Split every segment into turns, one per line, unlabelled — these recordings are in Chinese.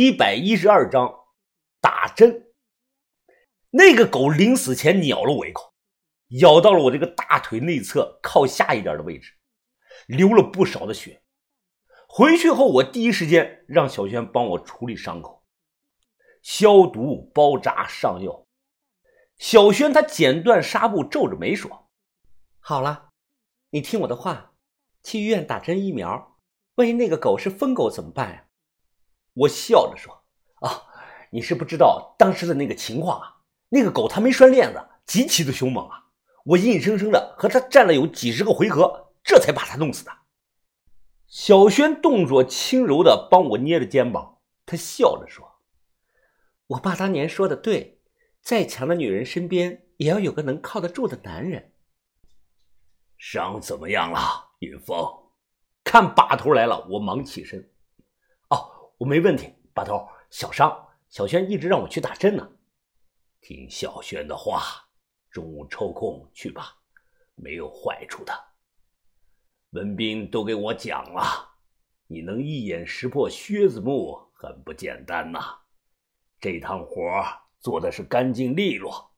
一百一十二章打针。那个狗临死前咬了我一口，咬到了我这个大腿内侧靠下一点的位置，流了不少的血。回去后，我第一时间让小轩帮我处理伤口，消毒、包扎、上药。小轩他剪断纱布，皱着眉说：“
好了，你听我的话，去医院打针疫苗。万一那个狗是疯狗怎么办呀？”
我笑着说：“啊，你是不知道当时的那个情况啊！那个狗它没拴链子，极其的凶猛啊！我硬生生的和它战了有几十个回合，这才把它弄死的。”小轩动作轻柔的帮我捏着肩膀，他笑着说：“
我爸当年说的对，再强的女人身边也要有个能靠得住的男人。”
伤怎么样了，云峰？看把头来了，我忙起身。我没问题，把头，小伤。小轩一直让我去打针呢。听小轩的话，中午抽空去吧，没有坏处的。文斌都给我讲了，你能一眼识破靴子木，很不简单呐。这趟活做的是干净利落，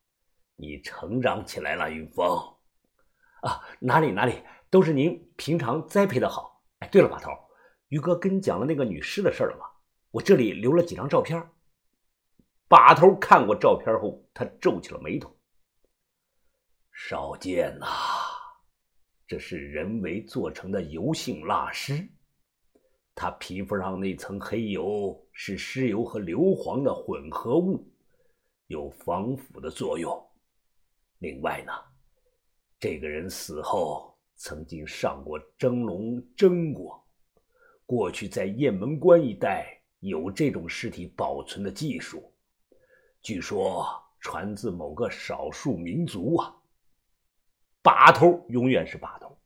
你成长起来了，云峰。
啊，哪里哪里，都是您平常栽培的好。哎，对了，把头，于哥跟你讲了那个女尸的事了吗？我这里留了几张照片。
把头看过照片后，他皱起了眉头。少见呐，这是人为做成的油性蜡尸。他皮肤上那层黑油是尸油和硫磺的混合物，有防腐的作用。另外呢，这个人死后曾经上过蒸笼蒸过，过去在雁门关一带。有这种尸体保存的技术，据说传自某个少数民族啊。把头永远是把头，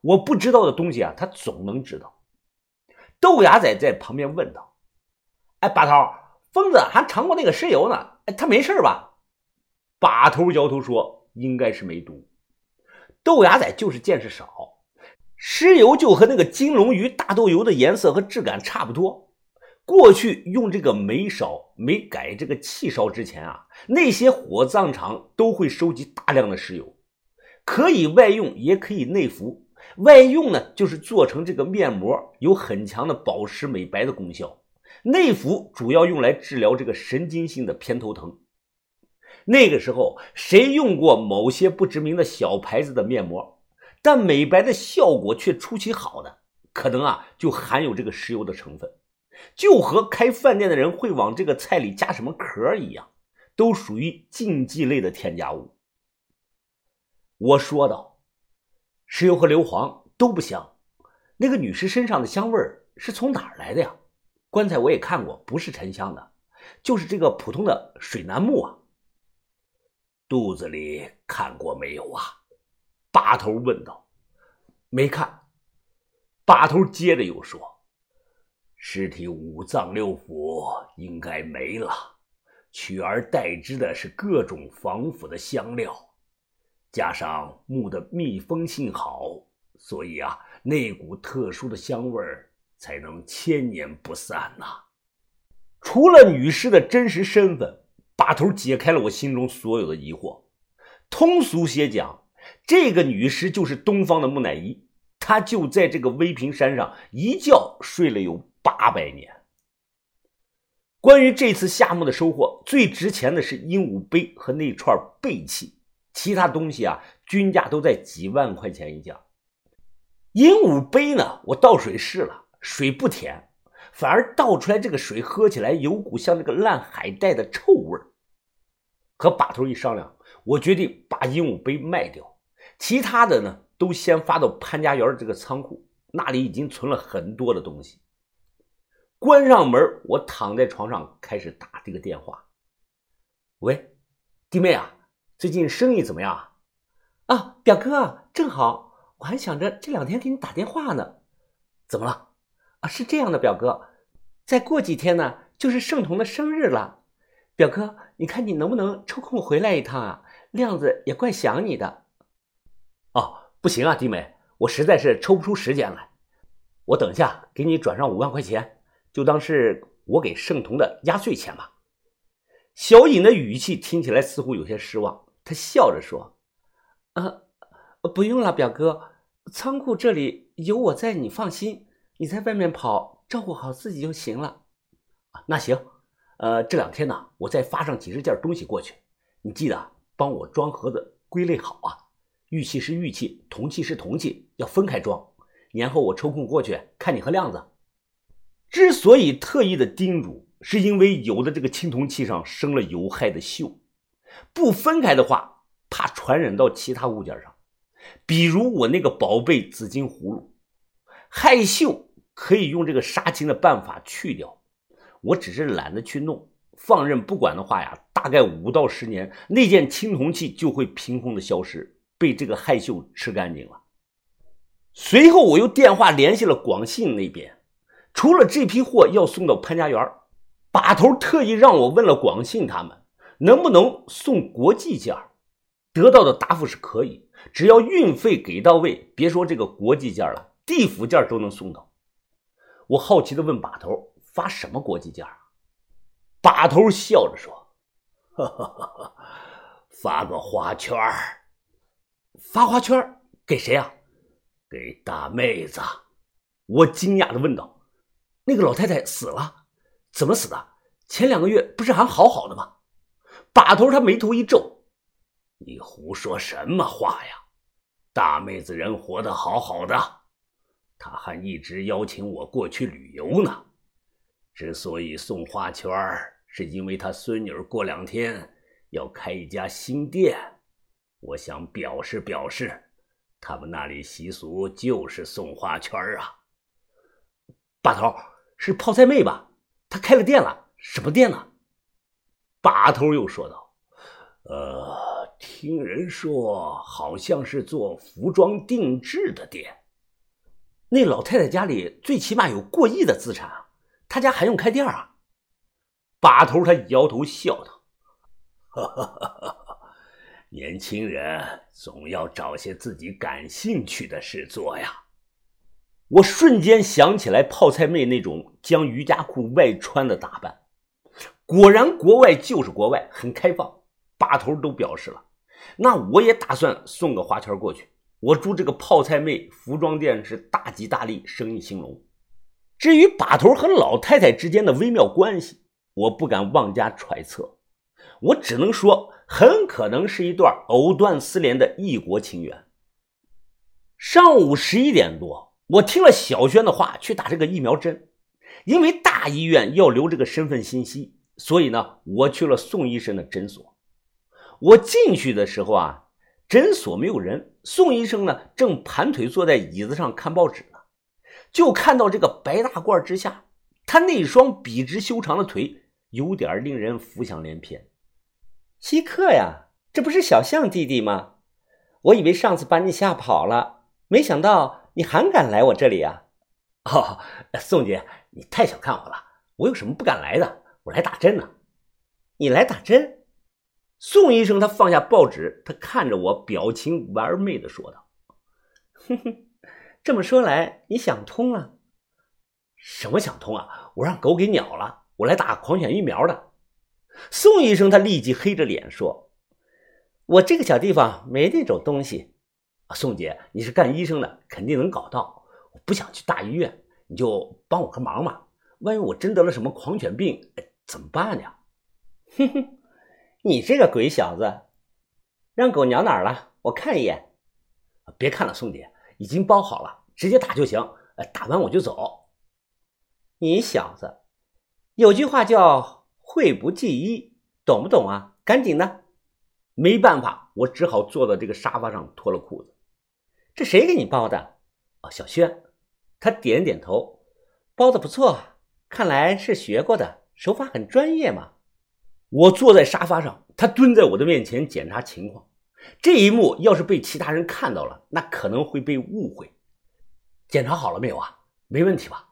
我不知道的东西啊，他总能知道。豆芽仔在旁边问道：“
哎，把头，疯子还尝过那个尸油呢，哎，他没事吧？”
把头摇头说：“应该是没毒。”
豆芽仔就是见识少，尸油就和那个金龙鱼大豆油的颜色和质感差不多。过去用这个煤烧、没改这个气烧之前啊，那些火葬场都会收集大量的石油，可以外用，也可以内服。外用呢，就是做成这个面膜，有很强的保湿美白的功效；内服主要用来治疗这个神经性的偏头疼。那个时候，谁用过某些不知名的小牌子的面膜，但美白的效果却出奇好的，可能啊，就含有这个石油的成分。就和开饭店的人会往这个菜里加什么壳一样，都属于禁忌类的添加物。我说道：“石油和硫磺都不香，那个女尸身上的香味是从哪儿来的呀？棺材我也看过，不是沉香的，就是这个普通的水楠木啊。”
肚子里看过没有啊？把头问道。
没看。
把头接着又说。尸体五脏六腑应该没了，取而代之的是各种防腐的香料，加上木的密封性好，所以啊，那股特殊的香味儿才能千年不散呐。除了女尸的真实身份，把头解开了我心中所有的疑惑。通俗些讲，这个女尸就是东方的木乃伊，她就在这个威平山上一觉睡了有。八百年。关于这次夏目的收获，最值钱的是鹦鹉杯和那串贝器，其他东西啊，均价都在几万块钱一件。鹦鹉杯呢，我倒水试了，水不甜，反而倒出来这个水喝起来有股像那个烂海带的臭味和把头一商量，我决定把鹦鹉杯卖掉，其他的呢，都先发到潘家园这个仓库，那里已经存了很多的东西。关上门，我躺在床上开始打这个电话。喂，弟妹啊，最近生意怎么样？
啊，啊表哥，正好，我还想着这两天给你打电话呢。
怎么了？
啊，是这样的，表哥，再过几天呢，就是盛彤的生日了。表哥，你看你能不能抽空回来一趟啊？亮子也怪想你的。
哦，不行啊，弟妹，我实在是抽不出时间来。我等一下给你转上五万块钱。就当是
我给盛彤的压岁钱吧。小尹的语气听起来似乎有些失望，他笑着说：“啊，不用了，表哥，仓库这里有我在，你放心。你在外面跑，照顾好自己就行了。”那行，呃，这两天呢，我再发上几十件东西过去，你记得帮我装盒子，归类好啊。玉器是玉器，铜器是铜器，要分开装。年后我抽空过去看你和亮子。之所以特意的叮嘱，是因为有的这个青铜器上生了有害的锈，不分开的话，怕传染到其他物件上。比如我那个宝贝紫金葫芦，害锈可以用这个杀青的办法去掉。我只是懒得去弄，放任不管的话呀，大概五到十年，那件青铜器就会凭空的消失。被这个害锈吃干净了。随后我又电话联系了广信那边，除了这批货要送到潘家园，把头特意让我问了广信他们能不能送国际件得到的答复是可以，只要运费给到位，别说这个国际件了，地府件都能送到。我好奇的问把头发什么国际件啊？把头笑着说：“哈哈哈哈发个花圈。”发花圈给谁啊？给大妹子。我惊讶的问道：“那个老太太死了？怎么死的？前两个月不是还好好的吗？”把头他眉头一皱：“你胡说什么话呀？大妹子人活得好好的，她还一直邀请我过去旅游呢。之所以送花圈是因为她孙女过两天要开一家新店。”我想表示表示，他们那里习俗就是送花圈啊。把头是泡菜妹吧？她开了店了，什么店呢？把头又说道：“呃，听人说好像是做服装定制的店。那老太太家里最起码有过亿的资产啊，她家还用开店啊？”把头他摇头笑道：“ 哈哈哈哈。”年轻人总要找些自己感兴趣的事做呀。我瞬间想起来泡菜妹那种将瑜伽裤外穿的打扮，果然国外就是国外，很开放。把头都表示了，那我也打算送个花圈过去。我祝这个泡菜妹服装店是大吉大利，生意兴隆。至于把头和老太太之间的微妙关系，我不敢妄加揣测，我只能说。很可能是一段藕断丝连的异国情缘。上午十一点多，我听了小轩的话，去打这个疫苗针。因为大医院要留这个身份信息，所以呢，我去了宋医生的诊所。我进去的时候啊，诊所没有人，宋医生呢正盘腿坐在椅子上看报纸呢，就看到这个白大褂之下，他那双笔直修长的腿，有点令人浮想联翩。稀客呀，这不是小象弟弟吗？我以为上次把你吓跑了，没想到你还敢来我这里啊！哦，宋姐，你太小看我了，我有什么不敢来的？我来打针呢。你来打针？宋医生他放下报纸，他看着我，表情玩媚的说道：“哼哼，这么说来，你想通了？什么想通啊？我让狗给咬了，我来打狂犬疫苗的。”宋医生他立即黑着脸说：“我这个小地方没那种东西。宋姐，你是干医生的，肯定能搞到。我不想去大医院，你就帮我个忙嘛。万一我真得了什么狂犬病，怎么办呀？” 哼哼，你这个鬼小子，让狗咬哪儿了？我看一眼。别看了，宋姐，已经包好了，直接打就行。打完我就走。你小子，有句话叫……会不记医，懂不懂啊？赶紧的！没办法，我只好坐到这个沙发上脱了裤子。这谁给你包的？哦，小轩。他点点头，包的不错，看来是学过的，手法很专业嘛。我坐在沙发上，他蹲在我的面前检查情况。这一幕要是被其他人看到了，那可能会被误会。检查好了没有啊？没问题吧？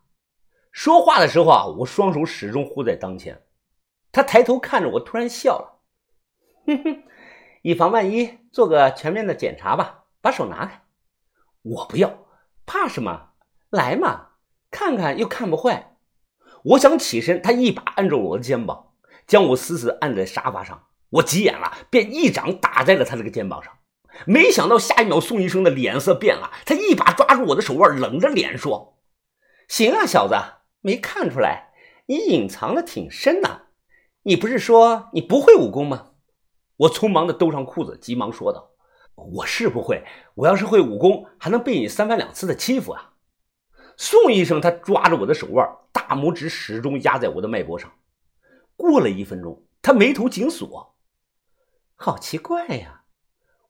说话的时候啊，我双手始终护在当前。他抬头看着我，突然笑了，哼哼，以防万一，做个全面的检查吧。把手拿开，我不要，怕什么？来嘛，看看又看不坏。我想起身，他一把按住我的肩膀，将我死死按在沙发上。我急眼了，便一掌打在了他这个肩膀上。没想到下一秒，宋医生的脸色变了，他一把抓住我的手腕，冷着脸说：“行啊，小子，没看出来，你隐藏的挺深呐。你不是说你不会武功吗？”我匆忙的兜上裤子，急忙说道：“我是不会，我要是会武功，还能被你三番两次的欺负啊？”宋医生他抓着我的手腕，大拇指始终压在我的脉搏上。过了一分钟，他眉头紧锁，好奇怪呀。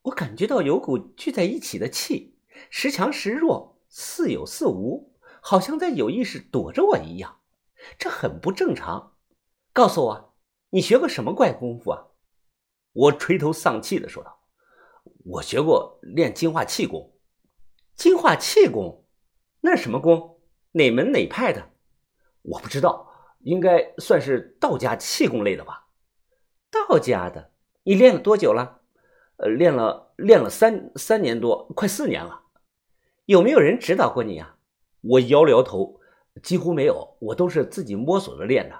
我感觉到有股聚在一起的气，时强时弱，似有似无，好像在有意识躲着我一样，这很不正常。告诉我，你学过什么怪功夫啊？我垂头丧气的说道：“我学过练金化气功。金化气功，那是什么功？哪门哪派的？我不知道，应该算是道家气功类的吧。道家的，你练了多久了？”呃，练了练了三三年多，快四年了。有没有人指导过你呀？我摇了摇头，几乎没有，我都是自己摸索着练的。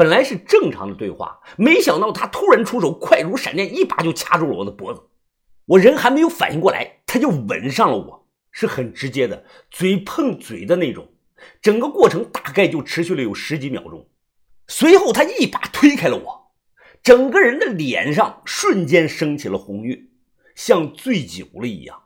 本来是正常的对话，没想到他突然出手，快如闪电，一把就掐住了我的脖子。我人还没有反应过来，他就吻上了我，是很直接的，嘴碰嘴的那种。整个过程大概就持续了有十几秒钟。随后他一把推开了我。整个人的脸上瞬间升起了红晕，像醉酒了一样。